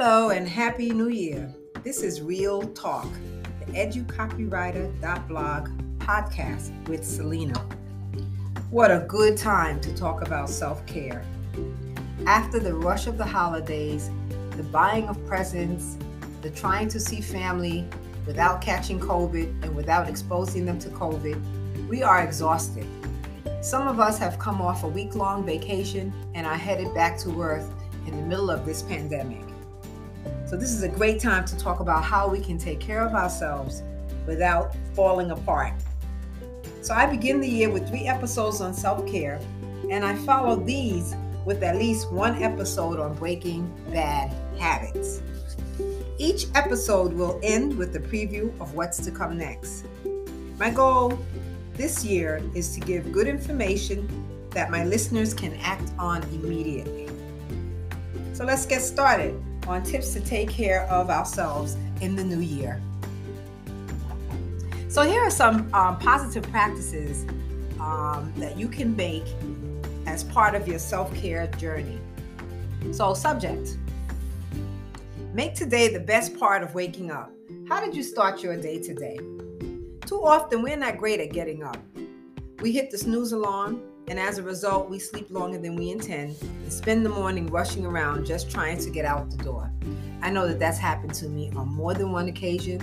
Hello and Happy New Year. This is Real Talk, the educopywriter.blog podcast with Selena. What a good time to talk about self care. After the rush of the holidays, the buying of presents, the trying to see family without catching COVID and without exposing them to COVID, we are exhausted. Some of us have come off a week long vacation and are headed back to Earth in the middle of this pandemic. So, this is a great time to talk about how we can take care of ourselves without falling apart. So, I begin the year with three episodes on self care, and I follow these with at least one episode on breaking bad habits. Each episode will end with a preview of what's to come next. My goal this year is to give good information that my listeners can act on immediately. So let's get started on tips to take care of ourselves in the new year. So, here are some um, positive practices um, that you can make as part of your self care journey. So, subject make today the best part of waking up. How did you start your day today? Too often, we're not great at getting up. We hit the snooze alarm, and as a result, we sleep longer than we intend and spend the morning rushing around just trying to get out the door. I know that that's happened to me on more than one occasion,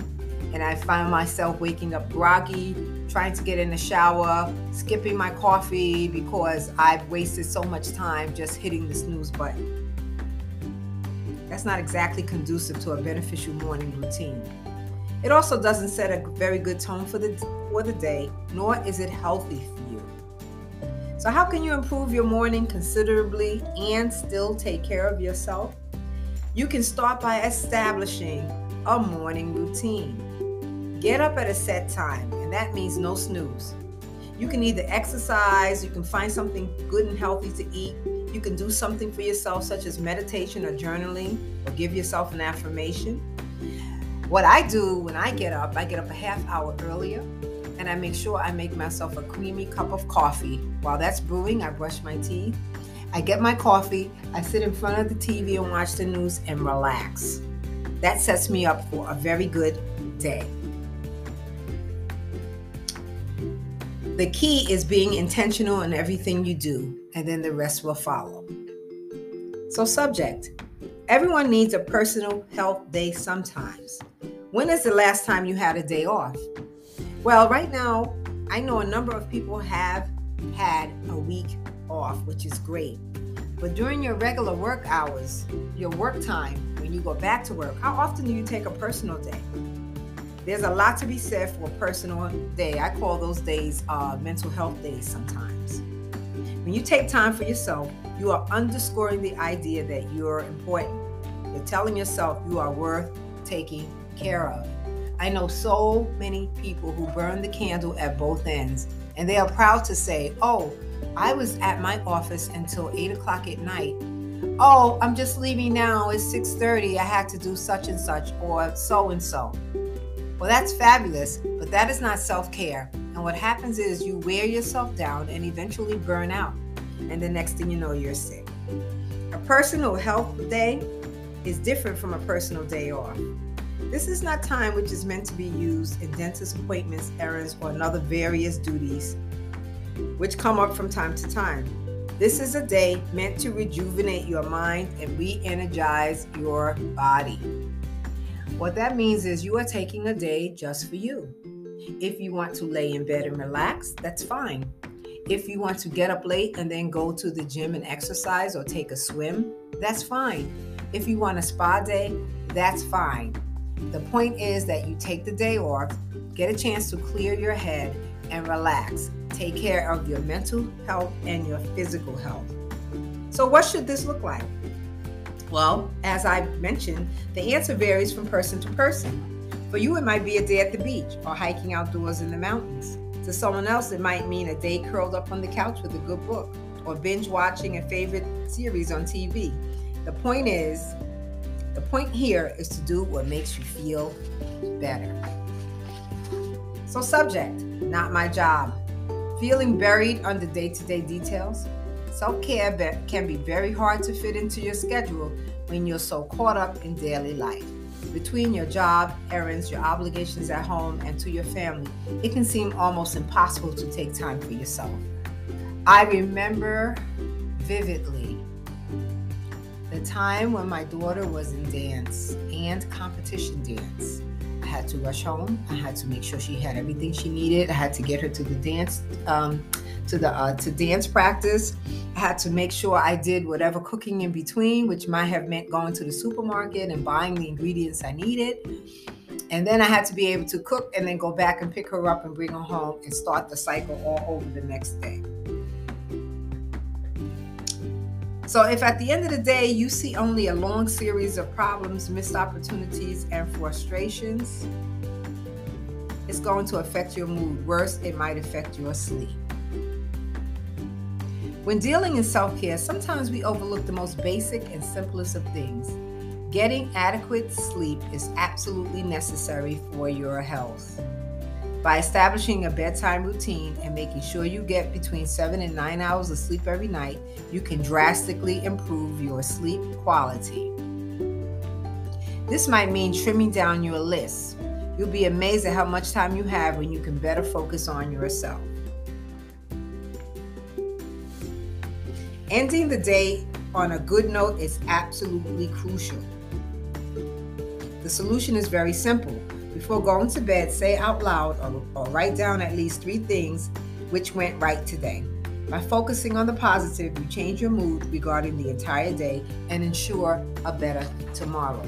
and I find myself waking up groggy, trying to get in the shower, skipping my coffee because I've wasted so much time just hitting the snooze button. That's not exactly conducive to a beneficial morning routine. It also doesn't set a very good tone for the for the day, nor is it healthy. So how can you improve your morning considerably and still take care of yourself? You can start by establishing a morning routine. Get up at a set time, and that means no snooze. You can either exercise, you can find something good and healthy to eat, you can do something for yourself, such as meditation or journaling, or give yourself an affirmation. What I do when I get up, I get up a half hour earlier and I make sure I make myself a creamy cup of coffee. While that's brewing, I brush my teeth I get my coffee, I sit in front of the TV and watch the news and relax. That sets me up for a very good day. The key is being intentional in everything you do, and then the rest will follow. So, subject everyone needs a personal health day sometimes. When is the last time you had a day off? Well, right now, I know a number of people have had a week off, which is great. But during your regular work hours, your work time, when you go back to work, how often do you take a personal day? There's a lot to be said for a personal day. I call those days uh, mental health days sometimes. When you take time for yourself, you are underscoring the idea that you're important. You're telling yourself you are worth taking care of. I know so many people who burn the candle at both ends, and they are proud to say, Oh, I was at my office until 8 o'clock at night. Oh, I'm just leaving now. It's 6:30. I had to do such and such or so and so. Well, that's fabulous, but that is not self-care. And what happens is you wear yourself down and eventually burn out. And the next thing you know, you're sick. A personal health day is different from a personal day off. This is not time which is meant to be used in dentist appointments, errands, or other various duties which come up from time to time. This is a day meant to rejuvenate your mind and re energize your body. What that means is you are taking a day just for you. If you want to lay in bed and relax, that's fine. If you want to get up late and then go to the gym and exercise or take a swim, that's fine. If you want a spa day, that's fine. The point is that you take the day off, get a chance to clear your head, and relax. Take care of your mental health and your physical health. So, what should this look like? Well, as I mentioned, the answer varies from person to person. For you, it might be a day at the beach or hiking outdoors in the mountains. To someone else, it might mean a day curled up on the couch with a good book or binge watching a favorite series on TV. The point is, the point here is to do what makes you feel better. So, subject, not my job. Feeling buried under day to day details. Self care can be very hard to fit into your schedule when you're so caught up in daily life. Between your job, errands, your obligations at home, and to your family, it can seem almost impossible to take time for yourself. I remember vividly time when my daughter was in dance and competition dance. I had to rush home. I had to make sure she had everything she needed. I had to get her to the dance um, to the uh, to dance practice. I had to make sure I did whatever cooking in between, which might have meant going to the supermarket and buying the ingredients I needed. And then I had to be able to cook and then go back and pick her up and bring her home and start the cycle all over the next day. So, if at the end of the day you see only a long series of problems, missed opportunities, and frustrations, it's going to affect your mood. Worse, it might affect your sleep. When dealing in self care, sometimes we overlook the most basic and simplest of things. Getting adequate sleep is absolutely necessary for your health. By establishing a bedtime routine and making sure you get between seven and nine hours of sleep every night, you can drastically improve your sleep quality. This might mean trimming down your list. You'll be amazed at how much time you have when you can better focus on yourself. Ending the day on a good note is absolutely crucial. The solution is very simple. Before going to bed, say out loud or, or, write down at least three things which went right today. By focusing on the positive, you change your mood regarding the entire day and ensure a better tomorrow.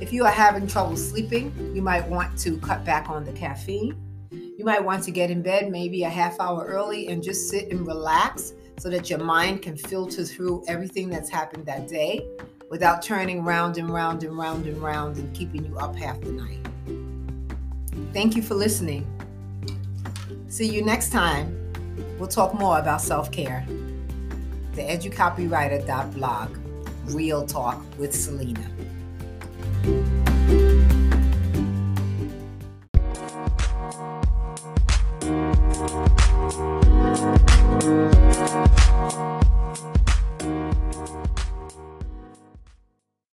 If you are having trouble sleeping, you might want to cut back on the caffeine. You might want to get in bed maybe a half hour early and just sit and relax so that your mind can filter through everything that's happened that day without turning round and round and round and round and keeping you up half the night. Thank you for listening. See you next time. We'll talk more about self care. The educopywriter.blog, Real Talk with Selena.